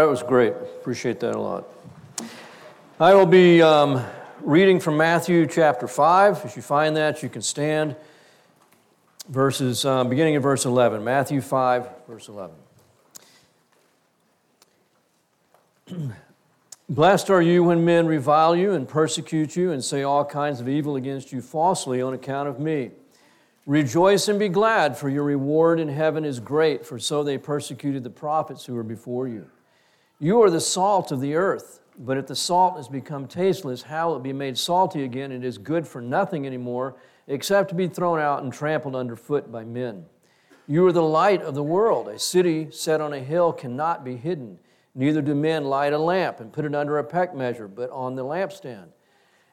That was great. Appreciate that a lot. I will be um, reading from Matthew chapter 5. If you find that, you can stand. Verses, um, beginning in verse 11. Matthew 5, verse 11. Blessed are you when men revile you and persecute you and say all kinds of evil against you falsely on account of me. Rejoice and be glad, for your reward in heaven is great, for so they persecuted the prophets who were before you. You are the salt of the earth, but if the salt has become tasteless, how will it be made salty again? It is good for nothing anymore except to be thrown out and trampled underfoot by men. You are the light of the world. A city set on a hill cannot be hidden. Neither do men light a lamp and put it under a peck measure, but on the lampstand.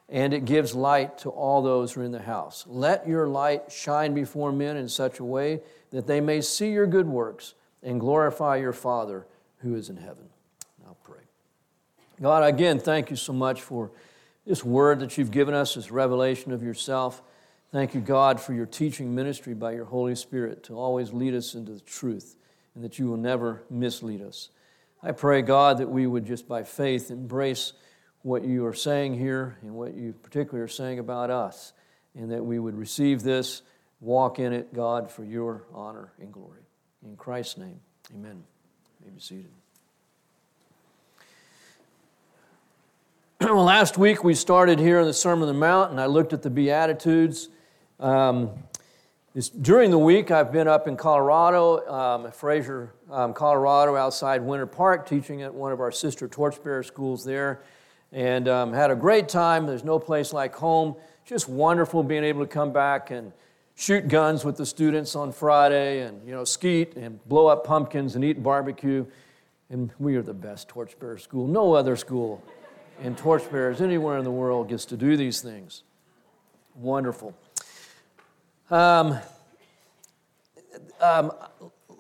And it gives light to all those who are in the house. Let your light shine before men in such a way that they may see your good works and glorify your Father who is in heaven. God, again, thank you so much for this word that you've given us, this revelation of yourself. Thank you, God, for your teaching ministry by your Holy Spirit to always lead us into the truth and that you will never mislead us. I pray, God, that we would just by faith embrace what you are saying here and what you particularly are saying about us, and that we would receive this, walk in it, God, for your honor and glory. In Christ's name, amen. You may be seated. well, last week we started here in the Sermon on the Mount, and I looked at the Beatitudes. Um, during the week, I've been up in Colorado, um, Fraser, um, Colorado, outside Winter Park, teaching at one of our sister torchbearer schools there, and um, had a great time. There's no place like home. Just wonderful being able to come back and shoot guns with the students on Friday, and you know, skeet and blow up pumpkins and eat barbecue. And we are the best torchbearer school. No other school and torchbearers anywhere in the world gets to do these things. Wonderful. Um, um,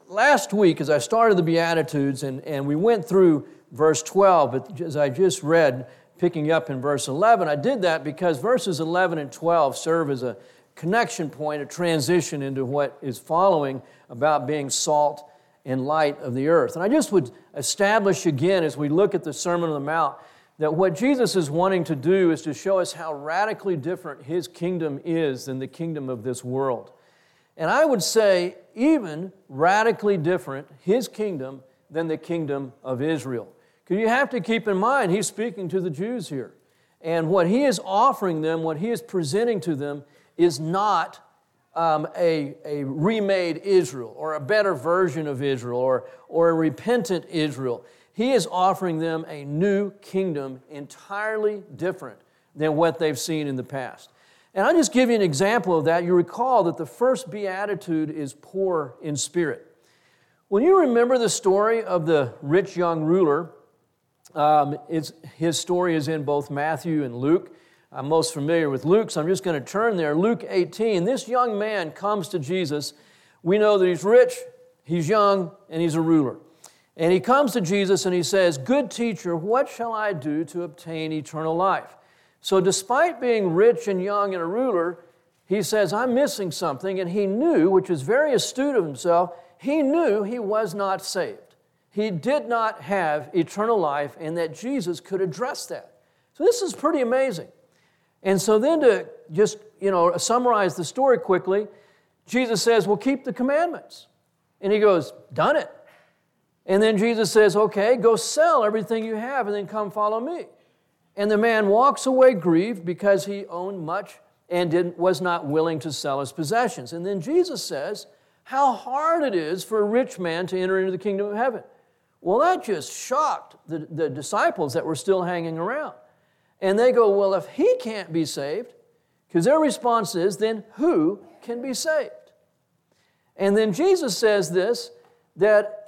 last week, as I started the Beatitudes, and, and we went through verse 12, but as I just read, picking up in verse 11, I did that because verses 11 and 12 serve as a connection point, a transition into what is following about being salt and light of the earth. And I just would establish again as we look at the Sermon on the Mount that what Jesus is wanting to do is to show us how radically different his kingdom is than the kingdom of this world. And I would say, even radically different, his kingdom than the kingdom of Israel. Because you have to keep in mind, he's speaking to the Jews here. And what he is offering them, what he is presenting to them, is not um, a, a remade Israel or a better version of Israel or, or a repentant Israel. He is offering them a new kingdom entirely different than what they've seen in the past. And I'll just give you an example of that. You recall that the first beatitude is poor in spirit. When you remember the story of the rich young ruler, um, his story is in both Matthew and Luke. I'm most familiar with Luke, so I'm just going to turn there. Luke 18. This young man comes to Jesus. We know that he's rich, he's young, and he's a ruler. And he comes to Jesus and he says, Good teacher, what shall I do to obtain eternal life? So, despite being rich and young and a ruler, he says, I'm missing something. And he knew, which is very astute of himself, he knew he was not saved. He did not have eternal life, and that Jesus could address that. So, this is pretty amazing. And so, then to just, you know, summarize the story quickly, Jesus says, Well, keep the commandments. And he goes, Done it. And then Jesus says, Okay, go sell everything you have and then come follow me. And the man walks away grieved because he owned much and didn't, was not willing to sell his possessions. And then Jesus says, How hard it is for a rich man to enter into the kingdom of heaven. Well, that just shocked the, the disciples that were still hanging around. And they go, Well, if he can't be saved, because their response is, Then who can be saved? And then Jesus says this that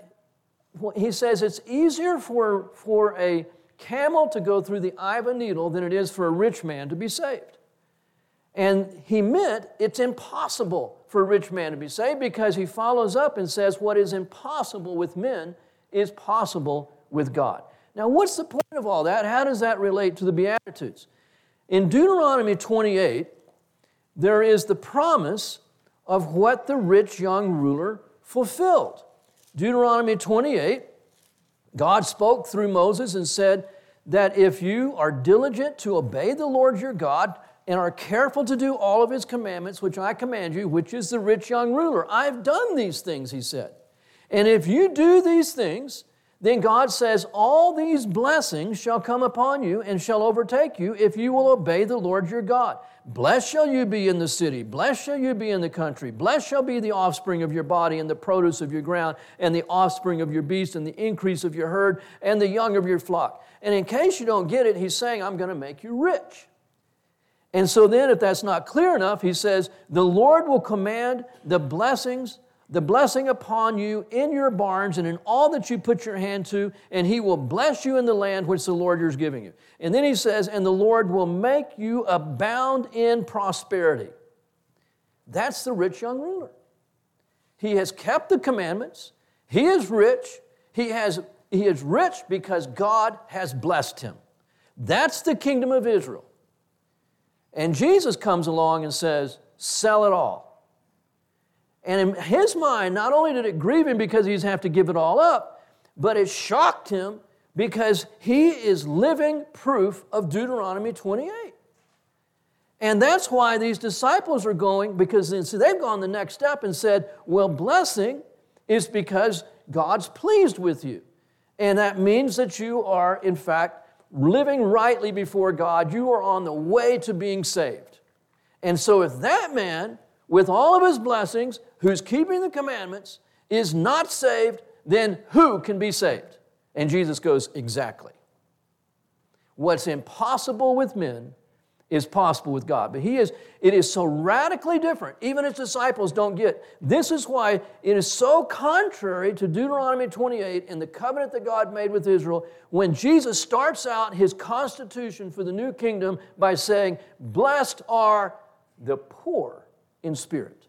he says it's easier for, for a camel to go through the eye of a needle than it is for a rich man to be saved. And he meant it's impossible for a rich man to be saved because he follows up and says, What is impossible with men is possible with God. Now, what's the point of all that? How does that relate to the Beatitudes? In Deuteronomy 28, there is the promise of what the rich young ruler fulfilled. Deuteronomy 28, God spoke through Moses and said that if you are diligent to obey the Lord your God and are careful to do all of his commandments, which I command you, which is the rich young ruler, I've done these things, he said. And if you do these things, then God says, All these blessings shall come upon you and shall overtake you if you will obey the Lord your God. Blessed shall you be in the city, blessed shall you be in the country, blessed shall be the offspring of your body and the produce of your ground, and the offspring of your beast, and the increase of your herd, and the young of your flock. And in case you don't get it, he's saying, I'm going to make you rich. And so then, if that's not clear enough, he says, The Lord will command the blessings the blessing upon you in your barns and in all that you put your hand to, and he will bless you in the land which the Lord is giving you. And then he says, and the Lord will make you abound in prosperity. That's the rich young ruler. He has kept the commandments, he is rich, he, has, he is rich because God has blessed him. That's the kingdom of Israel. And Jesus comes along and says, Sell it all and in his mind, not only did it grieve him because he's have to give it all up, but it shocked him because he is living proof of Deuteronomy 28. And that's why these disciples are going, because they've gone the next step and said, well, blessing is because God's pleased with you. And that means that you are, in fact, living rightly before God. You are on the way to being saved. And so if that man with all of his blessings, who's keeping the commandments, is not saved, then who can be saved? And Jesus goes, Exactly. What's impossible with men is possible with God. But he is, it is so radically different. Even his disciples don't get. This is why it is so contrary to Deuteronomy 28 and the covenant that God made with Israel when Jesus starts out his constitution for the new kingdom by saying, Blessed are the poor in spirit.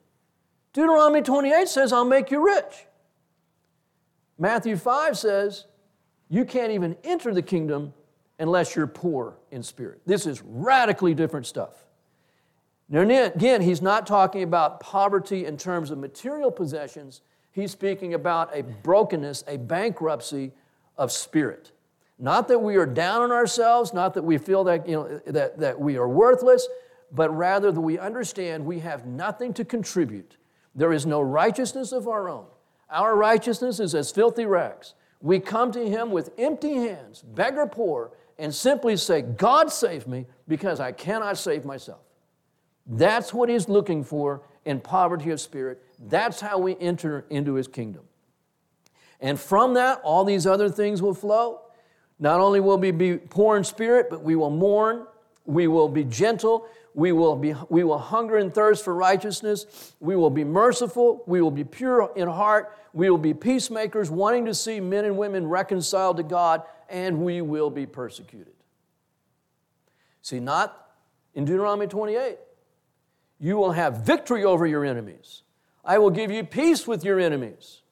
Deuteronomy 28 says, I'll make you rich. Matthew 5 says, you can't even enter the kingdom unless you're poor in spirit. This is radically different stuff. Now, again, he's not talking about poverty in terms of material possessions. He's speaking about a brokenness, a bankruptcy of spirit. Not that we are down on ourselves, not that we feel that, you know, that, that we are worthless, but rather that we understand we have nothing to contribute. There is no righteousness of our own. Our righteousness is as filthy rags. We come to Him with empty hands, beggar poor, and simply say, God save me because I cannot save myself. That's what He's looking for in poverty of spirit. That's how we enter into His kingdom. And from that, all these other things will flow. Not only will we be poor in spirit, but we will mourn, we will be gentle, we will, be, we will hunger and thirst for righteousness. We will be merciful. We will be pure in heart. We will be peacemakers, wanting to see men and women reconciled to God, and we will be persecuted. See, not in Deuteronomy 28. You will have victory over your enemies. I will give you peace with your enemies.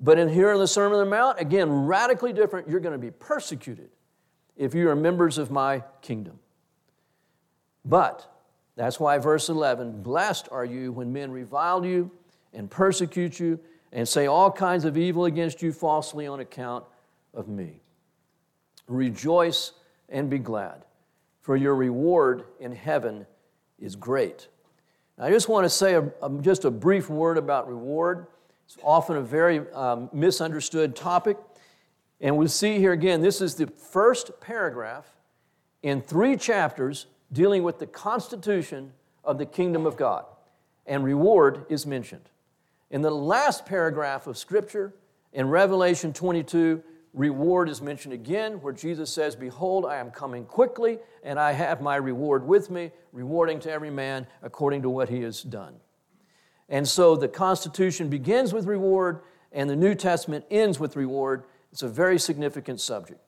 But in here in the Sermon on the Mount, again, radically different. You're going to be persecuted if you are members of my kingdom. But that's why verse 11 Blessed are you when men revile you and persecute you and say all kinds of evil against you falsely on account of me. Rejoice and be glad, for your reward in heaven is great. I just want to say a, a, just a brief word about reward. It's often a very um, misunderstood topic. And we see here again, this is the first paragraph in three chapters dealing with the constitution of the kingdom of God, and reward is mentioned. In the last paragraph of Scripture, in Revelation 22, reward is mentioned again, where Jesus says, Behold, I am coming quickly, and I have my reward with me, rewarding to every man according to what he has done. And so the Constitution begins with reward, and the New Testament ends with reward. It's a very significant subject.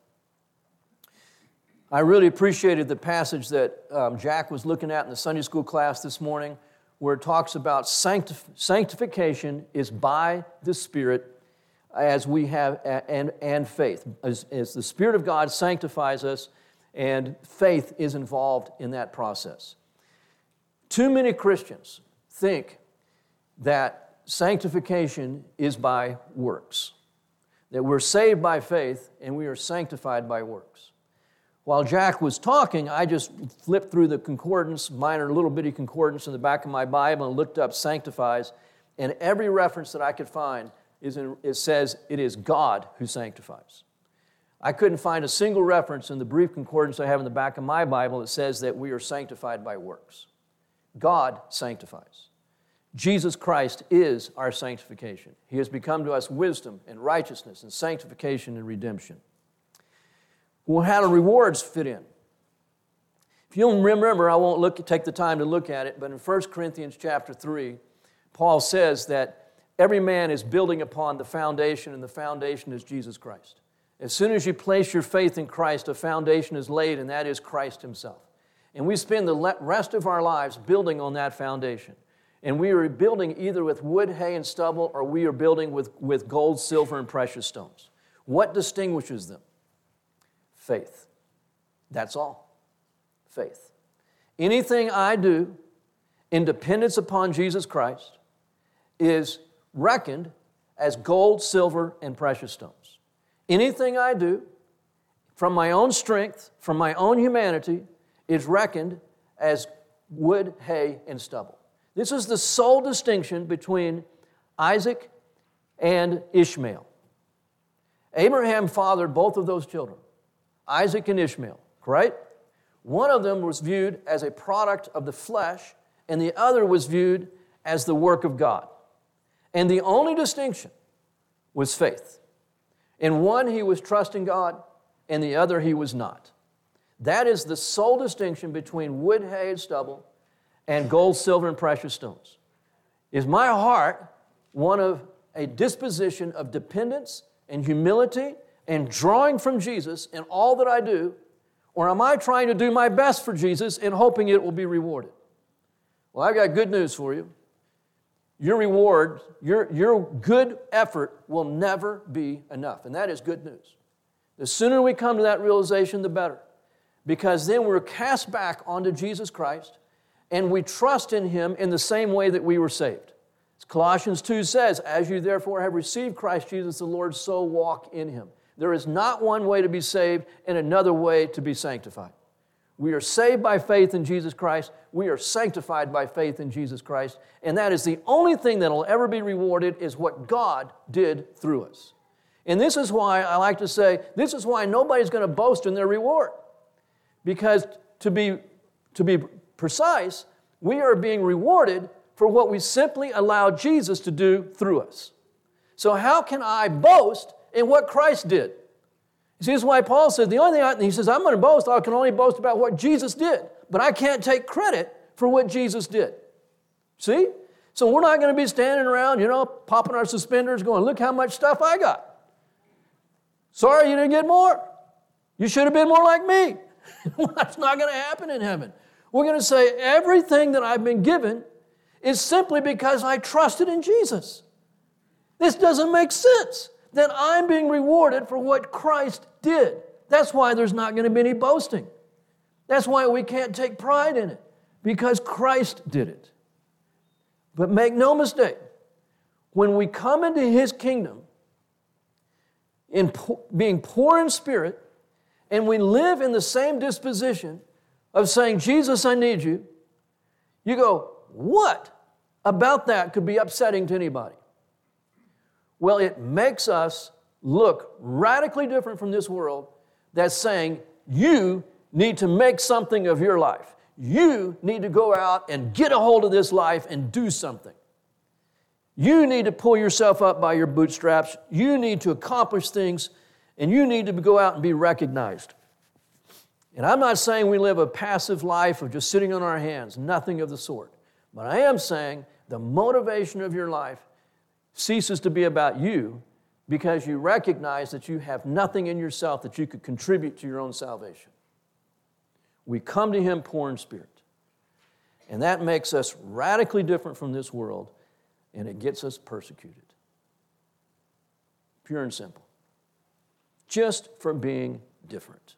I really appreciated the passage that um, Jack was looking at in the Sunday school class this morning, where it talks about sanctif- sanctification is by the Spirit as we have, and, and faith. As, as the Spirit of God sanctifies us, and faith is involved in that process. Too many Christians think that sanctification is by works. that we're saved by faith and we are sanctified by works. While Jack was talking, I just flipped through the concordance, minor little bitty concordance in the back of my Bible, and looked up sanctifies. And every reference that I could find is in, it says it is God who sanctifies. I couldn't find a single reference in the brief concordance I have in the back of my Bible that says that we are sanctified by works. God sanctifies. Jesus Christ is our sanctification. He has become to us wisdom and righteousness and sanctification and redemption. Well, how do rewards fit in? If you don't remember, I won't look, take the time to look at it, but in 1 Corinthians chapter 3, Paul says that every man is building upon the foundation, and the foundation is Jesus Christ. As soon as you place your faith in Christ, a foundation is laid, and that is Christ Himself. And we spend the rest of our lives building on that foundation. And we are building either with wood, hay, and stubble, or we are building with, with gold, silver, and precious stones. What distinguishes them? Faith. That's all. Faith. Anything I do in dependence upon Jesus Christ is reckoned as gold, silver, and precious stones. Anything I do from my own strength, from my own humanity, is reckoned as wood, hay, and stubble. This is the sole distinction between Isaac and Ishmael. Abraham fathered both of those children, Isaac and Ishmael, right? One of them was viewed as a product of the flesh, and the other was viewed as the work of God. And the only distinction was faith. In one, he was trusting God, and the other, he was not. That is the sole distinction between wood, hay, and stubble and gold, silver, and precious stones. Is my heart one of a disposition of dependence and humility and drawing from Jesus in all that I do, or am I trying to do my best for Jesus and hoping it will be rewarded? Well, I've got good news for you your reward, your, your good effort will never be enough. And that is good news. The sooner we come to that realization, the better. Because then we're cast back onto Jesus Christ and we trust in Him in the same way that we were saved. As Colossians 2 says, As you therefore have received Christ Jesus the Lord, so walk in Him. There is not one way to be saved and another way to be sanctified. We are saved by faith in Jesus Christ. We are sanctified by faith in Jesus Christ. And that is the only thing that will ever be rewarded is what God did through us. And this is why I like to say, this is why nobody's going to boast in their reward. Because to be, to be precise, we are being rewarded for what we simply allowed Jesus to do through us. So, how can I boast in what Christ did? See, this is why Paul says the only thing I, he says, I'm going to boast, I can only boast about what Jesus did, but I can't take credit for what Jesus did. See? So we're not going to be standing around, you know, popping our suspenders, going, look how much stuff I got. Sorry you didn't get more. You should have been more like me. That's not going to happen in heaven. We're going to say everything that I've been given is simply because I trusted in Jesus. This doesn't make sense then I'm being rewarded for what Christ did. That's why there's not going to be any boasting. That's why we can't take pride in it, because Christ did it. But make no mistake, when we come into His kingdom, in po- being poor in spirit, and we live in the same disposition of saying, Jesus, I need you, you go, what about that could be upsetting to anybody? Well, it makes us look radically different from this world that's saying, you need to make something of your life. You need to go out and get a hold of this life and do something. You need to pull yourself up by your bootstraps. You need to accomplish things, and you need to go out and be recognized. And I'm not saying we live a passive life of just sitting on our hands, nothing of the sort. But I am saying the motivation of your life ceases to be about you because you recognize that you have nothing in yourself that you could contribute to your own salvation. We come to Him poor in spirit. And that makes us radically different from this world, and it gets us persecuted. Pure and simple. Just for being different.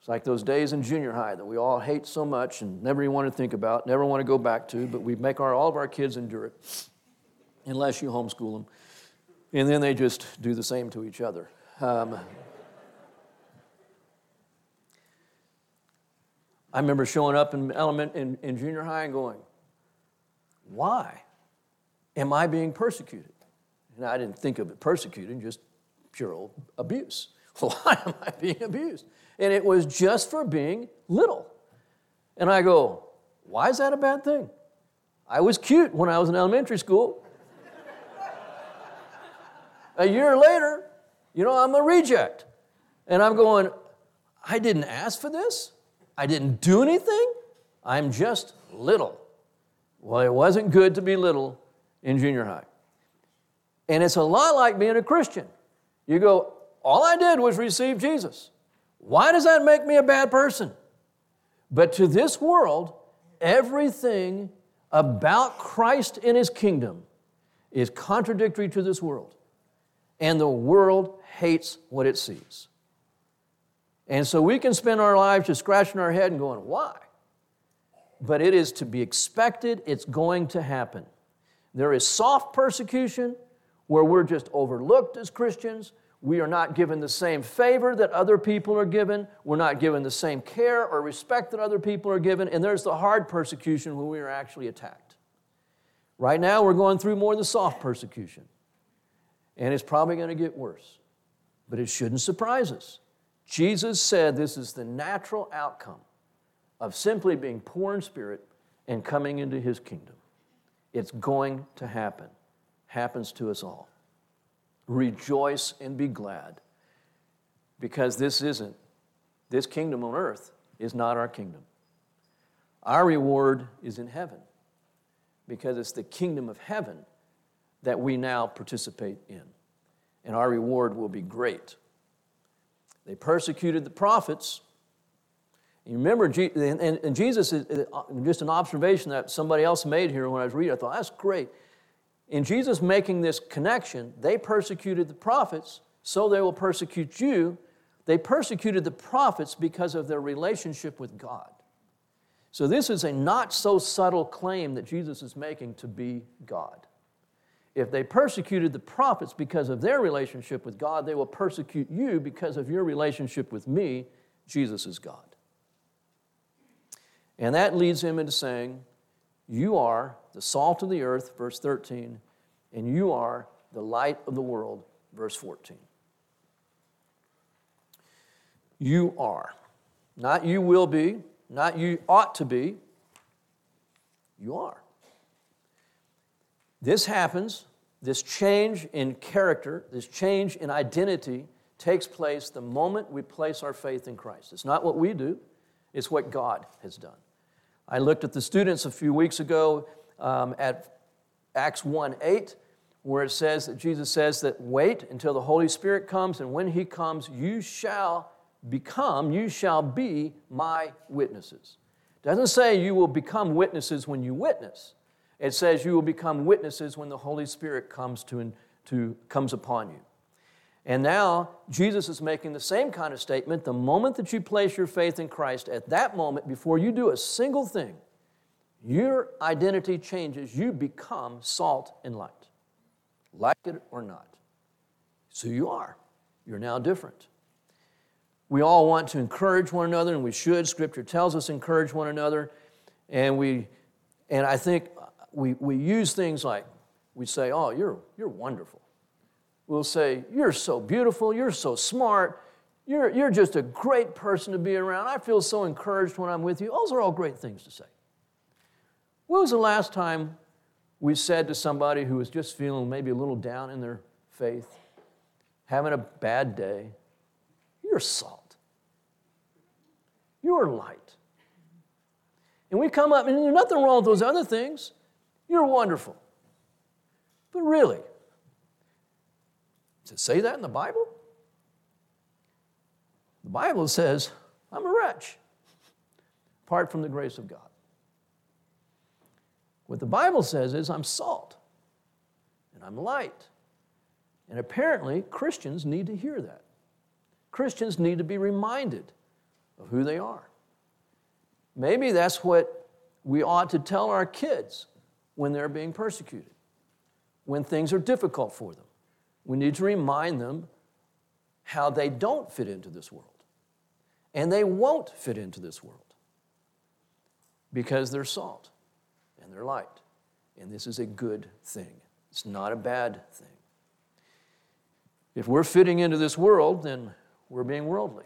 It's like those days in junior high that we all hate so much and never even want to think about, never want to go back to, but we make our, all of our kids endure it unless you homeschool them. And then they just do the same to each other. Um, I remember showing up in element in, in junior high and going, why am I being persecuted? And I didn't think of it persecuted, just pure old abuse. Why am I being abused? And it was just for being little. And I go, why is that a bad thing? I was cute when I was in elementary school. A year later, you know, I'm a reject. And I'm going, I didn't ask for this. I didn't do anything. I'm just little. Well, it wasn't good to be little in junior high. And it's a lot like being a Christian. You go, all I did was receive Jesus. Why does that make me a bad person? But to this world, everything about Christ and his kingdom is contradictory to this world. And the world hates what it sees. And so we can spend our lives just scratching our head and going, why? But it is to be expected, it's going to happen. There is soft persecution where we're just overlooked as Christians. We are not given the same favor that other people are given. We're not given the same care or respect that other people are given. And there's the hard persecution when we are actually attacked. Right now, we're going through more of the soft persecution. And it's probably going to get worse. But it shouldn't surprise us. Jesus said this is the natural outcome of simply being poor in spirit and coming into his kingdom. It's going to happen. Happens to us all. Rejoice and be glad because this isn't, this kingdom on earth is not our kingdom. Our reward is in heaven because it's the kingdom of heaven that we now participate in. And our reward will be great. They persecuted the prophets. You remember, and Jesus, is uh, just an observation that somebody else made here when I was reading, I thought, that's great. In Jesus making this connection, they persecuted the prophets, so they will persecute you. They persecuted the prophets because of their relationship with God. So, this is a not so subtle claim that Jesus is making to be God. If they persecuted the prophets because of their relationship with God, they will persecute you because of your relationship with me. Jesus is God. And that leads him into saying, You are the salt of the earth, verse 13, and you are the light of the world, verse 14. You are. Not you will be, not you ought to be. You are. This happens, this change in character, this change in identity takes place the moment we place our faith in Christ. It's not what we do, it's what God has done. I looked at the students a few weeks ago um, at Acts 1 8, where it says that Jesus says that wait until the Holy Spirit comes, and when He comes, you shall become, you shall be my witnesses. It doesn't say you will become witnesses when you witness. It says you will become witnesses when the Holy Spirit comes, to, to, comes upon you. And now Jesus is making the same kind of statement. The moment that you place your faith in Christ, at that moment, before you do a single thing, your identity changes. You become salt and light, like it or not. So you are. You're now different. We all want to encourage one another, and we should. Scripture tells us encourage one another. And we and I think we, we use things like we say, Oh, you're, you're wonderful. We'll say, You're so beautiful, you're so smart, you're, you're just a great person to be around. I feel so encouraged when I'm with you. Those are all great things to say. When was the last time we said to somebody who was just feeling maybe a little down in their faith, having a bad day, You're salt, you're light. And we come up, and there's nothing wrong with those other things. You're wonderful. But really, does it say that in the Bible? The Bible says, I'm a wretch apart from the grace of God. What the Bible says is, I'm salt and I'm light. And apparently, Christians need to hear that. Christians need to be reminded of who they are. Maybe that's what we ought to tell our kids when they're being persecuted, when things are difficult for them. We need to remind them how they don't fit into this world. And they won't fit into this world because they're salt and they're light. And this is a good thing, it's not a bad thing. If we're fitting into this world, then we're being worldly.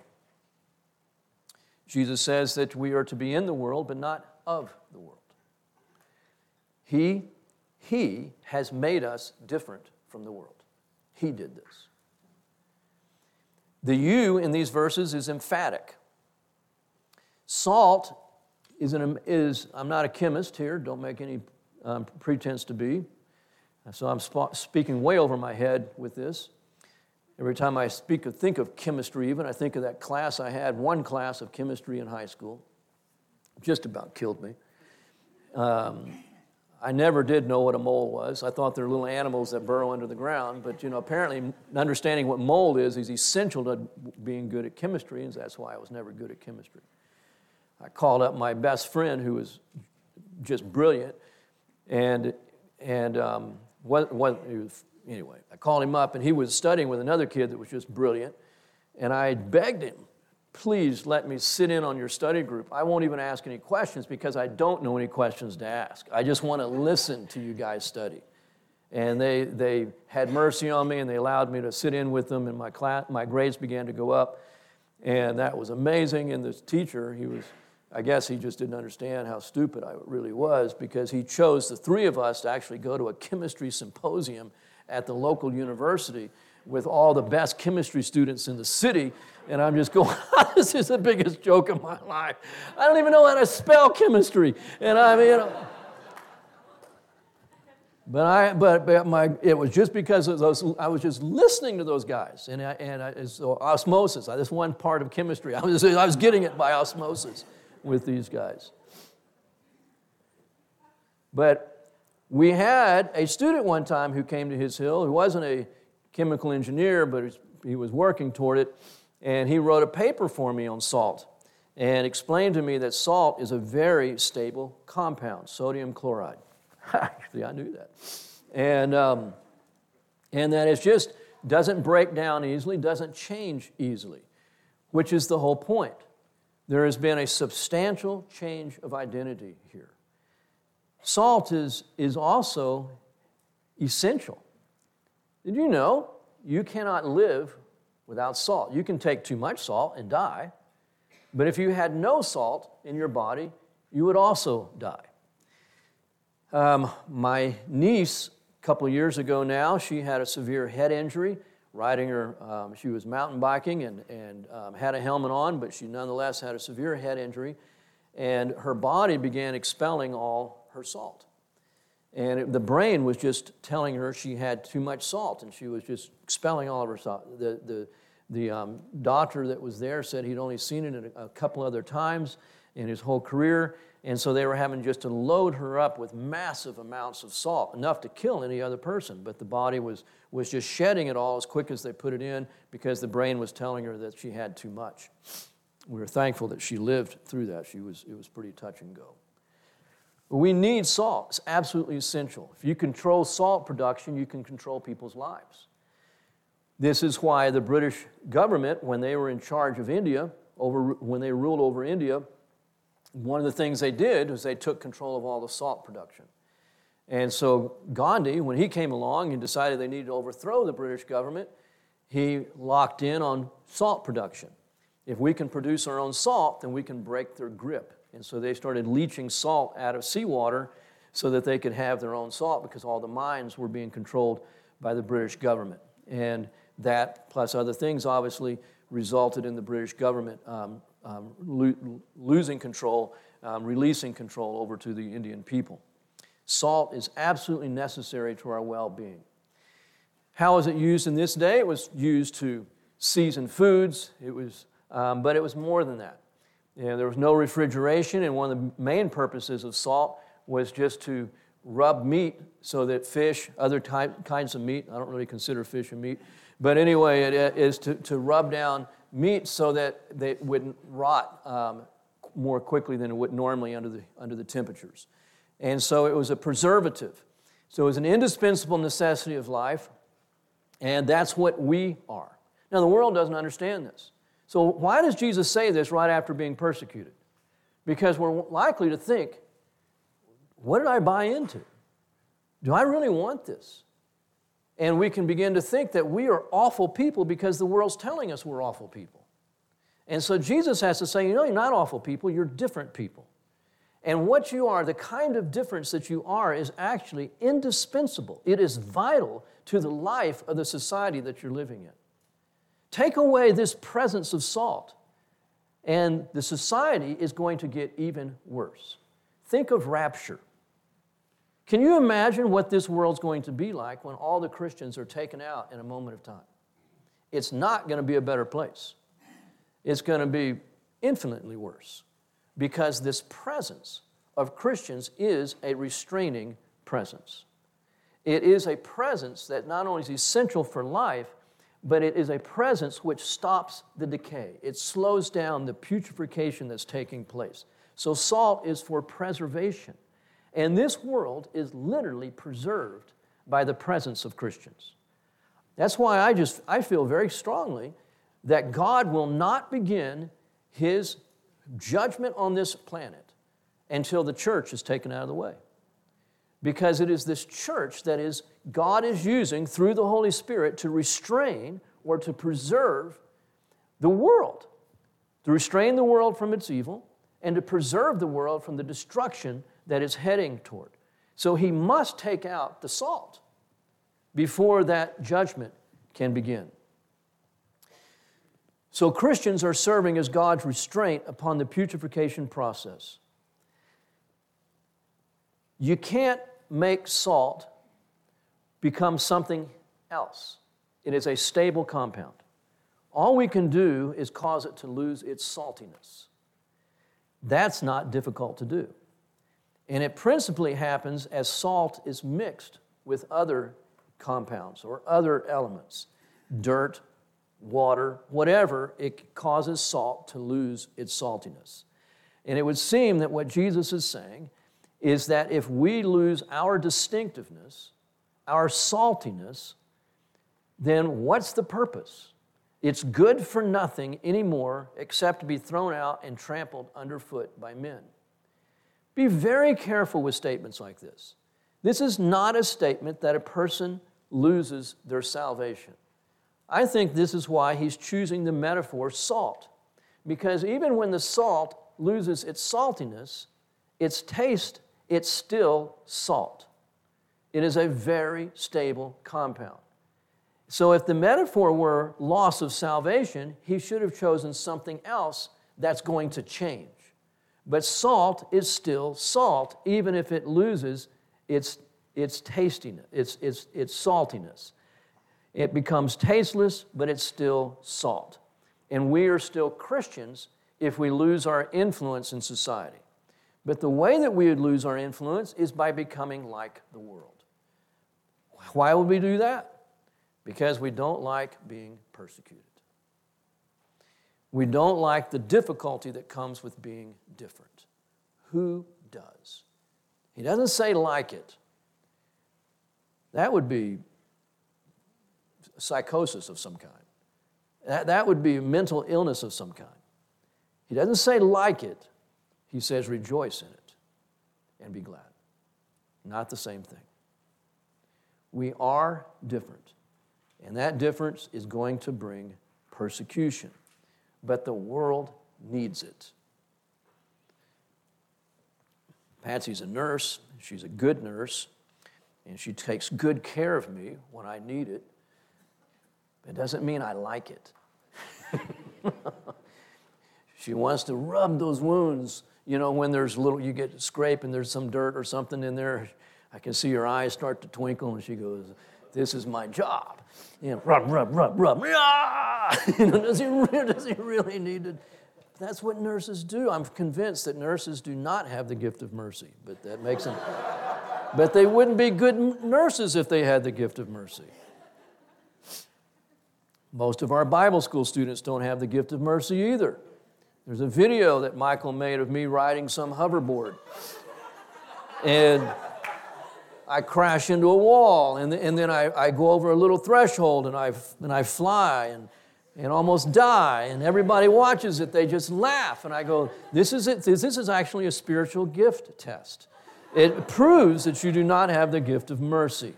Jesus says that we are to be in the world, but not of the world. He, he has made us different from the world. He did this. The you in these verses is emphatic. Salt is, an, is I'm not a chemist here, don't make any um, pretense to be. So I'm sp- speaking way over my head with this. Every time I speak think of chemistry, even, I think of that class I had, one class of chemistry in high school. Just about killed me. Um, I never did know what a mole was. I thought they're little animals that burrow under the ground, but you know, apparently understanding what mold is is essential to being good at chemistry, and that's why I was never good at chemistry. I called up my best friend who was just brilliant, and and um, what, what, was, anyway, I called him up, and he was studying with another kid that was just brilliant. And I begged him, please let me sit in on your study group. I won't even ask any questions because I don't know any questions to ask. I just want to listen to you guys study. And they, they had mercy on me and they allowed me to sit in with them, and my, class, my grades began to go up. And that was amazing. And this teacher, he was, I guess he just didn't understand how stupid I really was because he chose the three of us to actually go to a chemistry symposium at the local university with all the best chemistry students in the city. And I'm just going, this is the biggest joke of my life. I don't even know how to spell chemistry. And I mean, you know. But I, but, but my, it was just because of those. I was just listening to those guys, and I, and I, so osmosis. This one part of chemistry. I was, I was getting it by osmosis with these guys. But we had a student one time who came to his hill who wasn't a chemical engineer, but he was working toward it. And he wrote a paper for me on salt and explained to me that salt is a very stable compound, sodium chloride. Actually, I knew that. And, um, and that it just doesn't break down easily, doesn't change easily, which is the whole point. There has been a substantial change of identity here. Salt is, is also essential. Did you know you cannot live without salt? You can take too much salt and die, but if you had no salt in your body, you would also die. Um, my niece, a couple years ago now, she had a severe head injury riding her, um, she was mountain biking and, and um, had a helmet on, but she nonetheless had a severe head injury. And her body began expelling all her salt. And it, the brain was just telling her she had too much salt, and she was just expelling all of her salt. The, the, the um, doctor that was there said he'd only seen it a, a couple other times in his whole career, and so they were having just to load her up with massive amounts of salt, enough to kill any other person. But the body was, was just shedding it all as quick as they put it in because the brain was telling her that she had too much. We were thankful that she lived through that. She was, it was pretty touch and go. We need salt. It's absolutely essential. If you control salt production, you can control people's lives. This is why the British government, when they were in charge of India, over, when they ruled over India, one of the things they did was they took control of all the salt production. And so Gandhi, when he came along and decided they needed to overthrow the British government, he locked in on salt production. If we can produce our own salt, then we can break their grip. And so they started leaching salt out of seawater so that they could have their own salt because all the mines were being controlled by the British government. And that, plus other things, obviously resulted in the British government um, um, lo- losing control, um, releasing control over to the Indian people. Salt is absolutely necessary to our well being. How is it used in this day? It was used to season foods, it was, um, but it was more than that. Know, there was no refrigeration, and one of the main purposes of salt was just to rub meat so that fish, other type, kinds of meat, I don't really consider fish a meat, but anyway, it is to, to rub down meat so that they wouldn't rot um, more quickly than it would normally under the, under the temperatures. And so it was a preservative. So it was an indispensable necessity of life. And that's what we are. Now, the world doesn't understand this. So, why does Jesus say this right after being persecuted? Because we're likely to think, what did I buy into? Do I really want this? And we can begin to think that we are awful people because the world's telling us we're awful people. And so Jesus has to say, you know, you're not awful people, you're different people. And what you are, the kind of difference that you are, is actually indispensable. It is vital to the life of the society that you're living in. Take away this presence of salt, and the society is going to get even worse. Think of rapture. Can you imagine what this world's going to be like when all the Christians are taken out in a moment of time? It's not going to be a better place. It's going to be infinitely worse because this presence of Christians is a restraining presence. It is a presence that not only is essential for life, but it is a presence which stops the decay. It slows down the putrefaction that's taking place. So, salt is for preservation. And this world is literally preserved by the presence of Christians. That's why I just I feel very strongly that God will not begin his judgment on this planet until the church is taken out of the way. Because it is this church that is God is using through the Holy Spirit to restrain or to preserve the world, to restrain the world from its evil and to preserve the world from the destruction that is heading toward. So he must take out the salt before that judgment can begin. So Christians are serving as God's restraint upon the putrefaction process. You can't make salt become something else. It is a stable compound. All we can do is cause it to lose its saltiness. That's not difficult to do. And it principally happens as salt is mixed with other compounds or other elements dirt, water, whatever, it causes salt to lose its saltiness. And it would seem that what Jesus is saying is that if we lose our distinctiveness, our saltiness, then what's the purpose? It's good for nothing anymore except to be thrown out and trampled underfoot by men. Be very careful with statements like this. This is not a statement that a person loses their salvation. I think this is why he's choosing the metaphor salt. Because even when the salt loses its saltiness, its taste, it's still salt. It is a very stable compound. So, if the metaphor were loss of salvation, he should have chosen something else that's going to change. But salt is still salt, even if it loses its, its tastiness, its, its, its saltiness. It becomes tasteless, but it's still salt. And we are still Christians if we lose our influence in society. But the way that we would lose our influence is by becoming like the world. Why would we do that? Because we don't like being persecuted. We don't like the difficulty that comes with being different. Who does? He doesn't say like it. That would be psychosis of some kind. That, that would be mental illness of some kind. He doesn't say like it, he says rejoice in it and be glad. Not the same thing. We are different, and that difference is going to bring persecution, but the world needs it. Patsy's a nurse, she's a good nurse, and she takes good care of me when I need it. It doesn't mean I like it. she wants to rub those wounds. You know, when there's little, you get a scrape and there's some dirt or something in there, I can see her eyes start to twinkle and she goes, This is my job. You know, rub, rub, rub, rub. you know, does, he, does he really need to? That's what nurses do. I'm convinced that nurses do not have the gift of mercy, but that makes them. but they wouldn't be good nurses if they had the gift of mercy. Most of our Bible school students don't have the gift of mercy either. There's a video that Michael made of me riding some hoverboard. And I crash into a wall, and, and then I, I go over a little threshold and I, and I fly and, and almost die. And everybody watches it, they just laugh. And I go, this is, it. this is actually a spiritual gift test. It proves that you do not have the gift of mercy.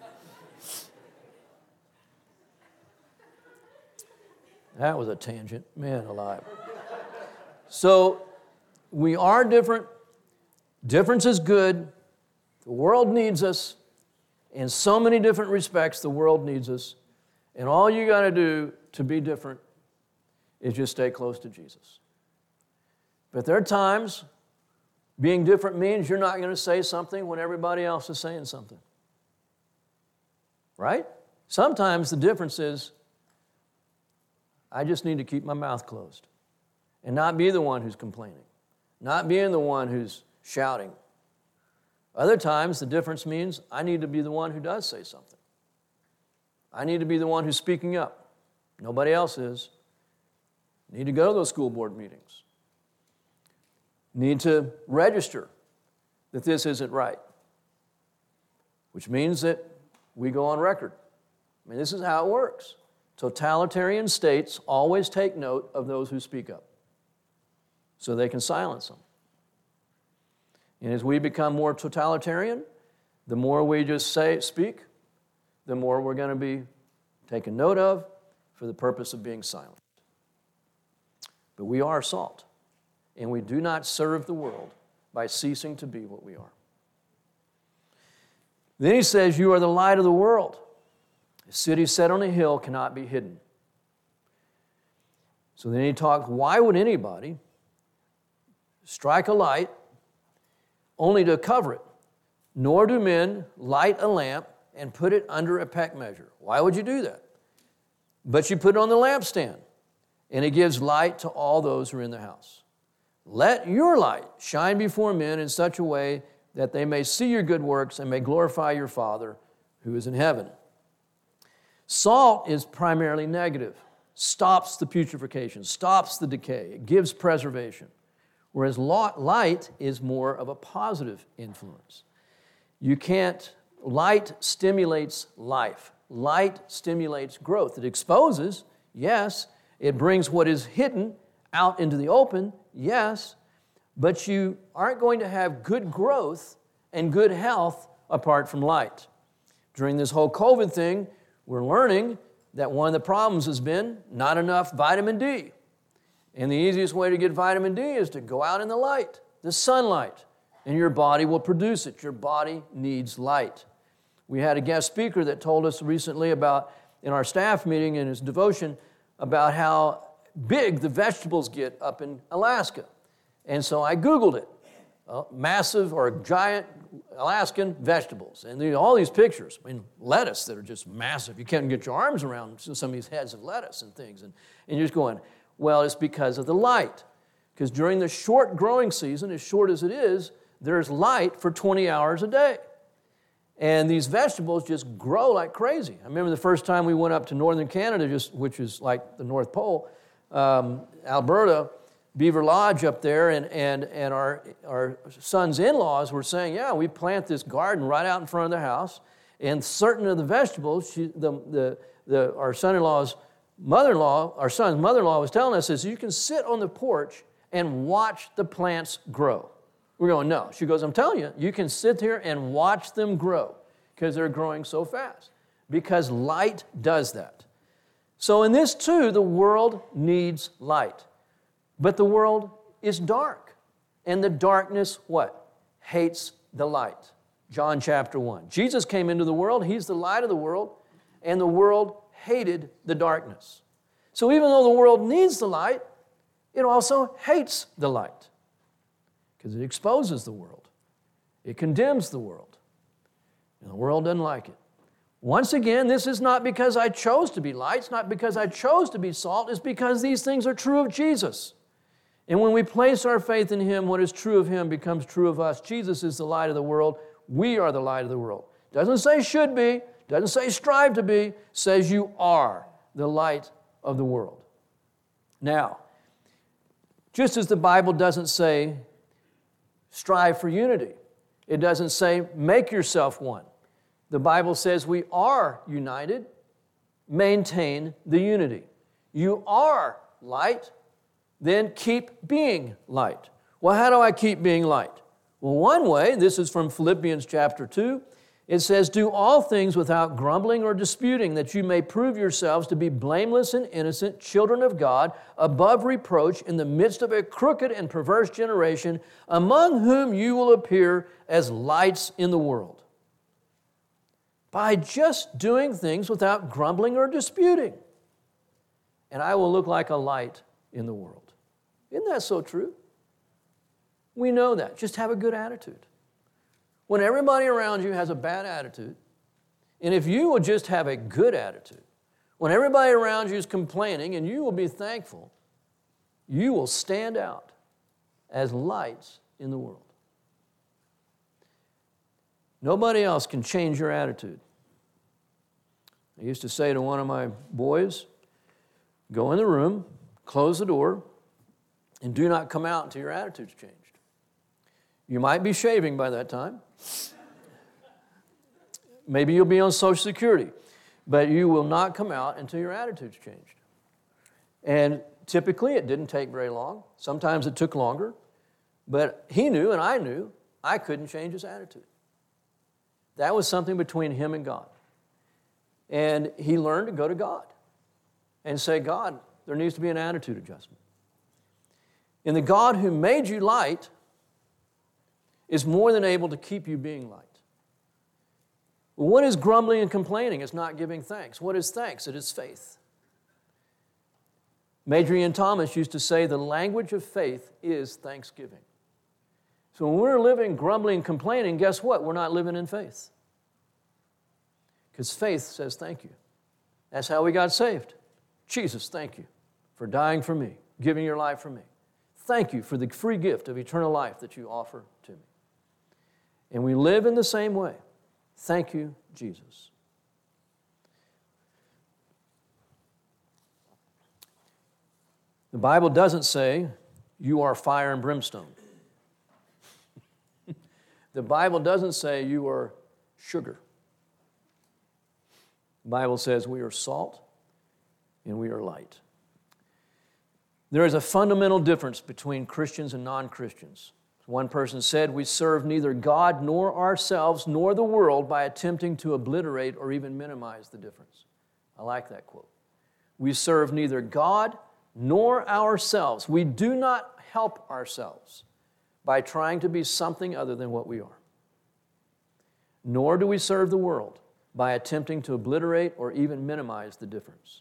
That was a tangent. Man alive. So we are different. Difference is good. The world needs us. In so many different respects, the world needs us. And all you got to do to be different is just stay close to Jesus. But there are times being different means you're not going to say something when everybody else is saying something. Right? Sometimes the difference is I just need to keep my mouth closed and not be the one who's complaining, not being the one who's shouting. Other times, the difference means I need to be the one who does say something. I need to be the one who's speaking up. Nobody else is. Need to go to those school board meetings. Need to register that this isn't right, which means that we go on record. I mean, this is how it works. Totalitarian states always take note of those who speak up so they can silence them. And as we become more totalitarian, the more we just say, speak, the more we're going to be taken note of for the purpose of being silent. But we are salt, and we do not serve the world by ceasing to be what we are. Then he says, You are the light of the world. A city set on a hill cannot be hidden. So then he talks, why would anybody strike a light only to cover it? Nor do men light a lamp and put it under a peck measure. Why would you do that? But you put it on the lampstand, and it gives light to all those who are in the house. Let your light shine before men in such a way that they may see your good works and may glorify your Father who is in heaven. Salt is primarily negative, stops the putrefaction, stops the decay, it gives preservation. Whereas light is more of a positive influence. You can't, light stimulates life, light stimulates growth. It exposes, yes, it brings what is hidden out into the open, yes, but you aren't going to have good growth and good health apart from light. During this whole COVID thing, we're learning that one of the problems has been not enough vitamin D. And the easiest way to get vitamin D is to go out in the light, the sunlight, and your body will produce it. Your body needs light. We had a guest speaker that told us recently about, in our staff meeting in his devotion, about how big the vegetables get up in Alaska. And so I Googled it uh, massive or giant Alaskan vegetables. And all these pictures, I mean, lettuce that are just massive. You can't get your arms around some of these heads of lettuce and things. And, and you're just going, well, it's because of the light. Because during the short growing season, as short as it is, there's light for 20 hours a day. And these vegetables just grow like crazy. I remember the first time we went up to northern Canada, just, which is like the North Pole, um, Alberta, Beaverlodge up there, and, and, and our, our son's in laws were saying, Yeah, we plant this garden right out in front of the house, and certain of the vegetables, she, the, the, the, our son in law's mother in law, our son's mother in law was telling us is you can sit on the porch and watch the plants grow. We're going, No. She goes, I'm telling you, you can sit here and watch them grow because they're growing so fast, because light does that. So, in this too, the world needs light. But the world is dark. And the darkness, what? Hates the light. John chapter 1. Jesus came into the world, He's the light of the world, and the world hated the darkness. So even though the world needs the light, it also hates the light because it exposes the world, it condemns the world, and the world doesn't like it. Once again, this is not because I chose to be light, it's not because I chose to be salt, it's because these things are true of Jesus. And when we place our faith in Him, what is true of Him becomes true of us. Jesus is the light of the world. We are the light of the world. Doesn't say should be, doesn't say strive to be, says you are the light of the world. Now, just as the Bible doesn't say strive for unity, it doesn't say make yourself one. The Bible says we are united. Maintain the unity. You are light, then keep being light. Well, how do I keep being light? Well, one way, this is from Philippians chapter 2, it says, Do all things without grumbling or disputing, that you may prove yourselves to be blameless and innocent, children of God, above reproach, in the midst of a crooked and perverse generation, among whom you will appear as lights in the world. By just doing things without grumbling or disputing. And I will look like a light in the world. Isn't that so true? We know that. Just have a good attitude. When everybody around you has a bad attitude, and if you will just have a good attitude, when everybody around you is complaining and you will be thankful, you will stand out as lights in the world. Nobody else can change your attitude. I used to say to one of my boys, go in the room, close the door, and do not come out until your attitude's changed. You might be shaving by that time. Maybe you'll be on Social Security, but you will not come out until your attitude's changed. And typically, it didn't take very long. Sometimes it took longer, but he knew and I knew I couldn't change his attitude. That was something between him and God. And he learned to go to God and say, God, there needs to be an attitude adjustment. And the God who made you light is more than able to keep you being light. what is grumbling and complaining? It's not giving thanks. What is thanks? It is faith. Major Ian Thomas used to say the language of faith is thanksgiving. So when we're living grumbling and complaining, guess what? We're not living in faith. Because faith says thank you. That's how we got saved. Jesus, thank you for dying for me, giving your life for me. Thank you for the free gift of eternal life that you offer. And we live in the same way. Thank you, Jesus. The Bible doesn't say you are fire and brimstone. the Bible doesn't say you are sugar. The Bible says we are salt and we are light. There is a fundamental difference between Christians and non Christians. One person said, We serve neither God nor ourselves nor the world by attempting to obliterate or even minimize the difference. I like that quote. We serve neither God nor ourselves. We do not help ourselves by trying to be something other than what we are. Nor do we serve the world by attempting to obliterate or even minimize the difference.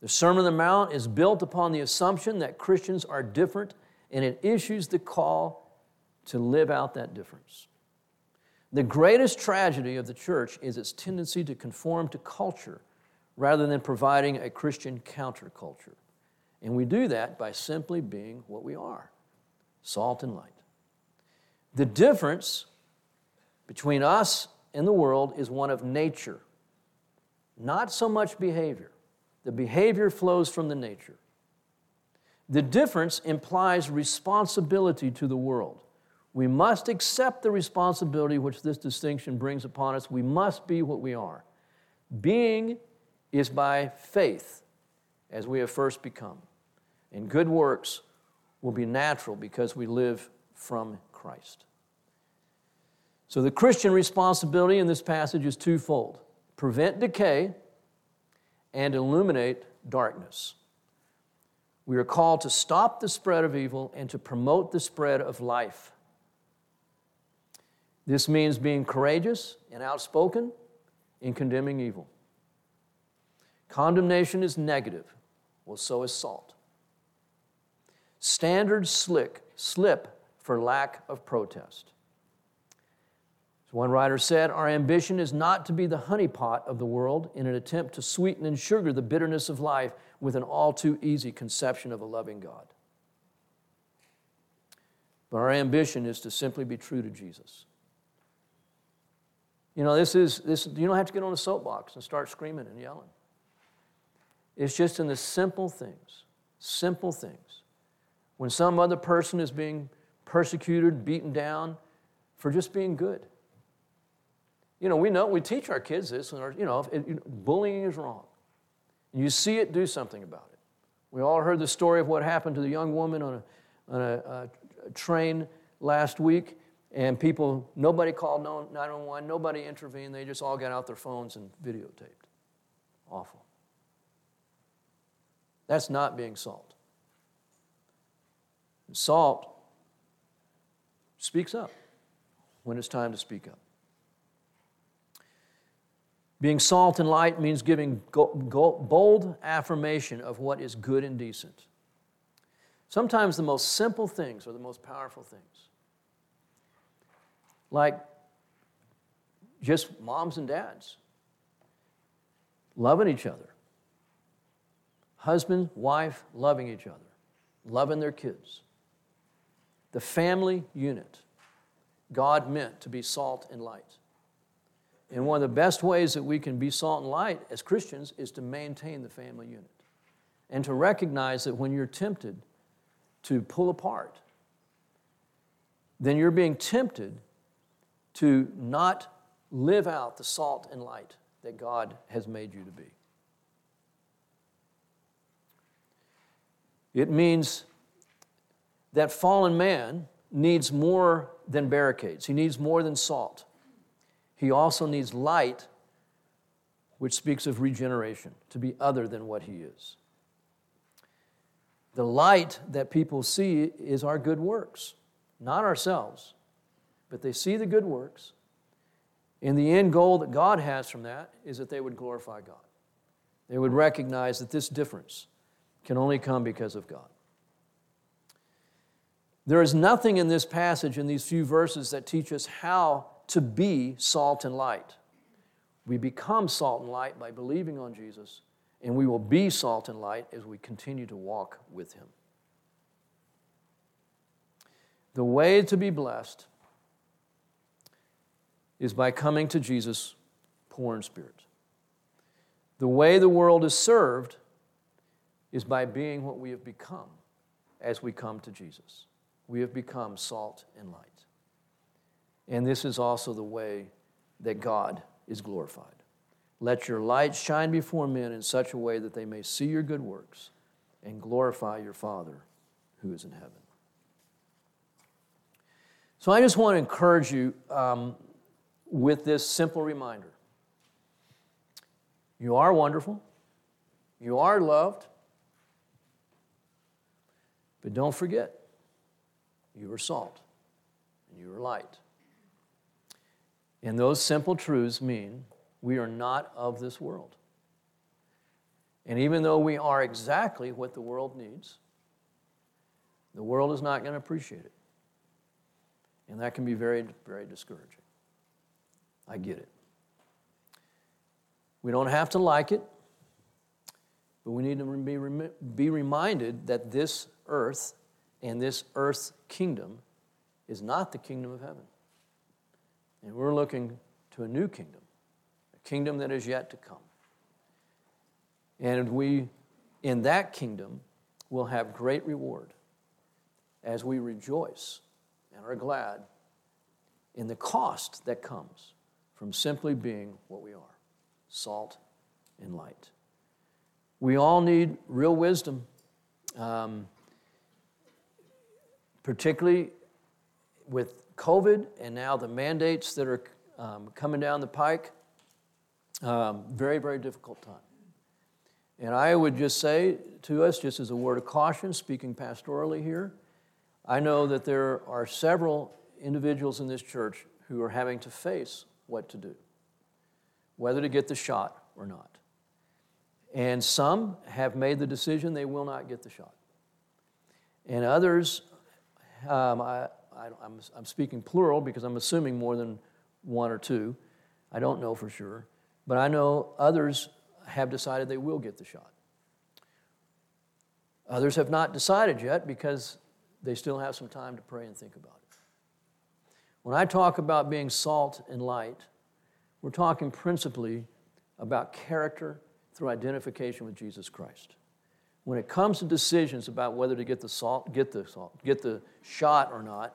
The Sermon on the Mount is built upon the assumption that Christians are different and it issues the call to live out that difference. The greatest tragedy of the church is its tendency to conform to culture rather than providing a Christian counterculture. And we do that by simply being what we are salt and light. The difference between us and the world is one of nature, not so much behavior. The behavior flows from the nature. The difference implies responsibility to the world. We must accept the responsibility which this distinction brings upon us. We must be what we are. Being is by faith, as we have first become. And good works will be natural because we live from Christ. So the Christian responsibility in this passage is twofold prevent decay and illuminate darkness. We are called to stop the spread of evil and to promote the spread of life. This means being courageous and outspoken in condemning evil. Condemnation is negative, well, so is salt. Standards slick, slip for lack of protest. As one writer said, Our ambition is not to be the honeypot of the world in an attempt to sweeten and sugar the bitterness of life with an all too easy conception of a loving God. But our ambition is to simply be true to Jesus. You know, this is this you don't have to get on a soapbox and start screaming and yelling. It's just in the simple things, simple things. When some other person is being persecuted, beaten down for just being good You know, we know, we teach our kids this, and our, you know, it, you bullying is wrong. You see it, do something about it. We all heard the story of what happened to the young woman on a, on a, a train last week, and people, nobody called 911, nobody intervened, they just all got out their phones and videotaped. Awful. That's not being salt. Salt speaks up when it's time to speak up. Being salt and light means giving bold affirmation of what is good and decent. Sometimes the most simple things are the most powerful things. Like just moms and dads loving each other, husband, wife loving each other, loving their kids. The family unit, God meant to be salt and light. And one of the best ways that we can be salt and light as Christians is to maintain the family unit and to recognize that when you're tempted to pull apart, then you're being tempted to not live out the salt and light that God has made you to be. It means that fallen man needs more than barricades, he needs more than salt. He also needs light, which speaks of regeneration, to be other than what he is. The light that people see is our good works, not ourselves, but they see the good works. And the end goal that God has from that is that they would glorify God. They would recognize that this difference can only come because of God. There is nothing in this passage, in these few verses, that teach us how to be salt and light. We become salt and light by believing on Jesus, and we will be salt and light as we continue to walk with Him. The way to be blessed is by coming to Jesus poor in spirit. The way the world is served is by being what we have become as we come to Jesus. We have become salt and light. And this is also the way that God is glorified. Let your light shine before men in such a way that they may see your good works and glorify your Father who is in heaven. So I just want to encourage you um, with this simple reminder you are wonderful, you are loved, but don't forget, you are salt and you are light. And those simple truths mean we are not of this world. And even though we are exactly what the world needs, the world is not going to appreciate it. And that can be very, very discouraging. I get it. We don't have to like it, but we need to be, be reminded that this earth and this earth's kingdom is not the kingdom of heaven. And we're looking to a new kingdom, a kingdom that is yet to come. And we, in that kingdom, will have great reward as we rejoice and are glad in the cost that comes from simply being what we are salt and light. We all need real wisdom, um, particularly with COVID and now the mandates that are um, coming down the pike. Um, very, very difficult time. And I would just say to us, just as a word of caution, speaking pastorally here, I know that there are several individuals in this church who are having to face what to do, whether to get the shot or not. And some have made the decision they will not get the shot. And others, um, I, am I'm speaking plural because I'm assuming more than one or two. I don't know for sure. But I know others have decided they will get the shot. Others have not decided yet because they still have some time to pray and think about it. When I talk about being salt and light, we're talking principally about character through identification with Jesus Christ. When it comes to decisions about whether to get the salt, get the salt, get the shot or not,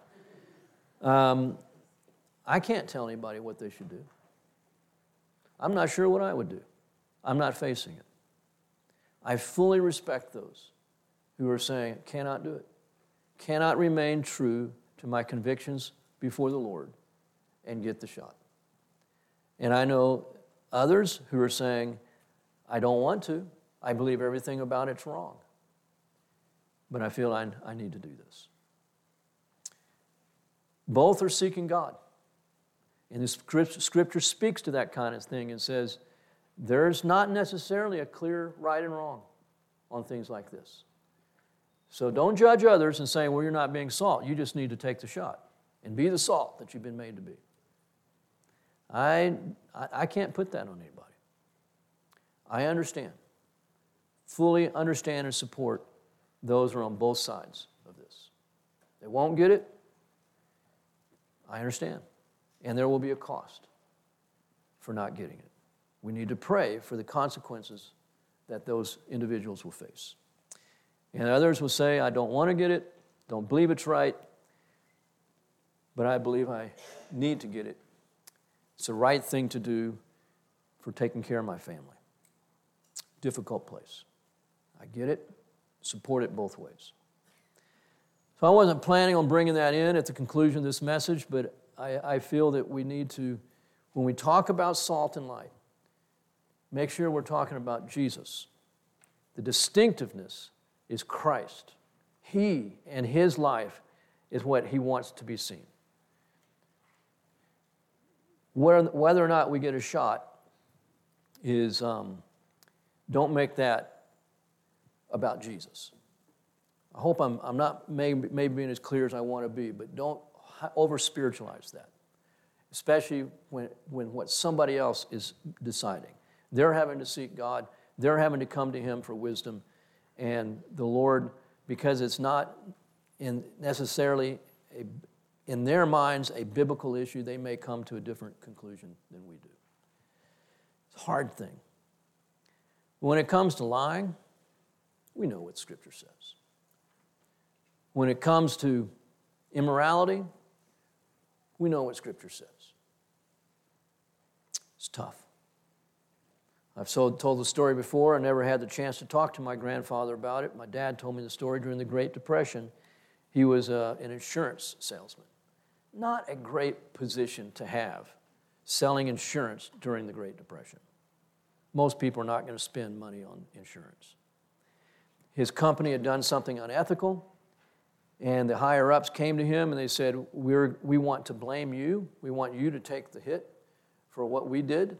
um, I can't tell anybody what they should do. I'm not sure what I would do. I'm not facing it. I fully respect those who are saying, cannot do it, cannot remain true to my convictions before the Lord and get the shot. And I know others who are saying, I don't want to. I believe everything about it's wrong. But I feel I, I need to do this. Both are seeking God. And the scripture speaks to that kind of thing and says, there's not necessarily a clear right and wrong on things like this. So don't judge others and say, well, you're not being salt. You just need to take the shot and be the salt that you've been made to be. I, I can't put that on anybody. I understand, fully understand and support those who are on both sides of this. They won't get it. I understand. And there will be a cost for not getting it. We need to pray for the consequences that those individuals will face. And others will say, I don't want to get it, don't believe it's right, but I believe I need to get it. It's the right thing to do for taking care of my family. Difficult place. I get it, support it both ways. So I wasn't planning on bringing that in at the conclusion of this message, but I, I feel that we need to, when we talk about salt and light, make sure we're talking about Jesus. The distinctiveness is Christ. He and His life is what He wants to be seen. Whether or not we get a shot is um, don't make that about Jesus. I hope I'm, I'm not maybe, maybe being as clear as I want to be, but don't over spiritualize that, especially when, when what somebody else is deciding. They're having to seek God, they're having to come to Him for wisdom, and the Lord, because it's not in necessarily a, in their minds a biblical issue, they may come to a different conclusion than we do. It's a hard thing. When it comes to lying, we know what Scripture says. When it comes to immorality, we know what Scripture says. It's tough. I've told the story before. I never had the chance to talk to my grandfather about it. My dad told me the story during the Great Depression. He was uh, an insurance salesman. Not a great position to have, selling insurance during the Great Depression. Most people are not going to spend money on insurance. His company had done something unethical, and the higher ups came to him and they said, We're, We want to blame you. We want you to take the hit for what we did.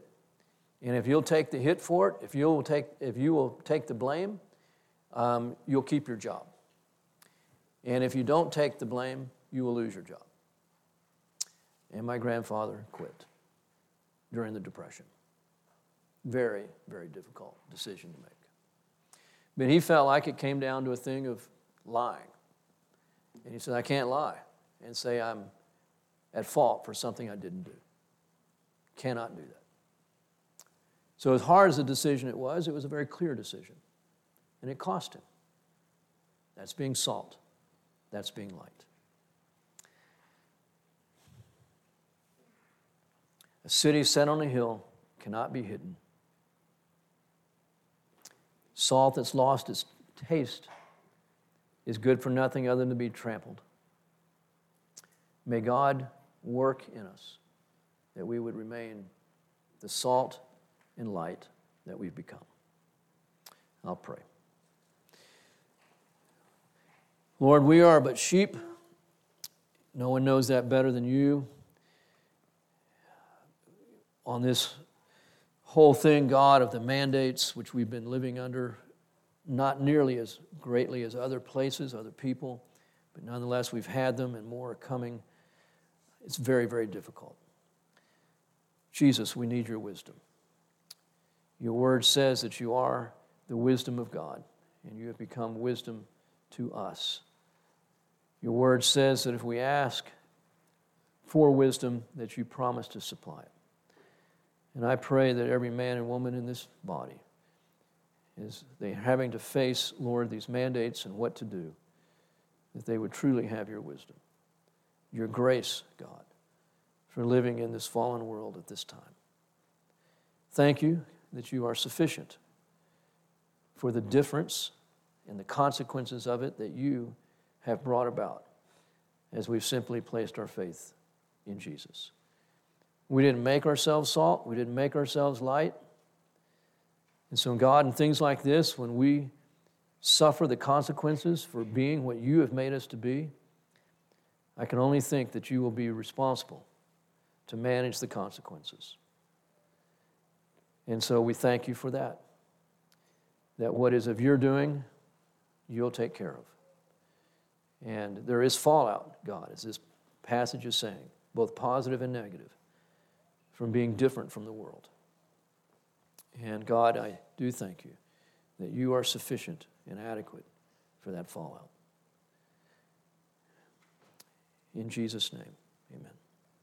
And if you'll take the hit for it, if you'll take, if you will take the blame, um, you'll keep your job. And if you don't take the blame, you will lose your job. And my grandfather quit during the Depression. Very, very difficult decision to make. But he felt like it came down to a thing of lying. And he said, I can't lie and say I'm at fault for something I didn't do. Cannot do that. So, as hard as the decision it was, it was a very clear decision. And it cost him. That's being salt, that's being light. A city set on a hill cannot be hidden. Salt that's lost its taste is good for nothing other than to be trampled. May God work in us that we would remain the salt and light that we've become. I'll pray. Lord, we are but sheep. No one knows that better than you. On this whole thing, God, of the mandates which we've been living under, not nearly as greatly as other places, other people, but nonetheless, we've had them and more are coming. It's very, very difficult. Jesus, we need your wisdom. Your word says that you are the wisdom of God, and you have become wisdom to us. Your word says that if we ask for wisdom, that you promise to supply it. And I pray that every man and woman in this body is they having to face, Lord, these mandates and what to do, that they would truly have your wisdom, your grace, God, for living in this fallen world at this time. Thank you that you are sufficient for the difference and the consequences of it that you have brought about as we've simply placed our faith in Jesus. We didn't make ourselves salt, we didn't make ourselves light. And so, God, in things like this, when we suffer the consequences for being what you have made us to be, I can only think that you will be responsible to manage the consequences. And so we thank you for that. That what is of your doing, you'll take care of. And there is fallout, God, as this passage is saying, both positive and negative, from being different from the world. And God, I do thank you that you are sufficient and adequate for that fallout. In Jesus' name, amen.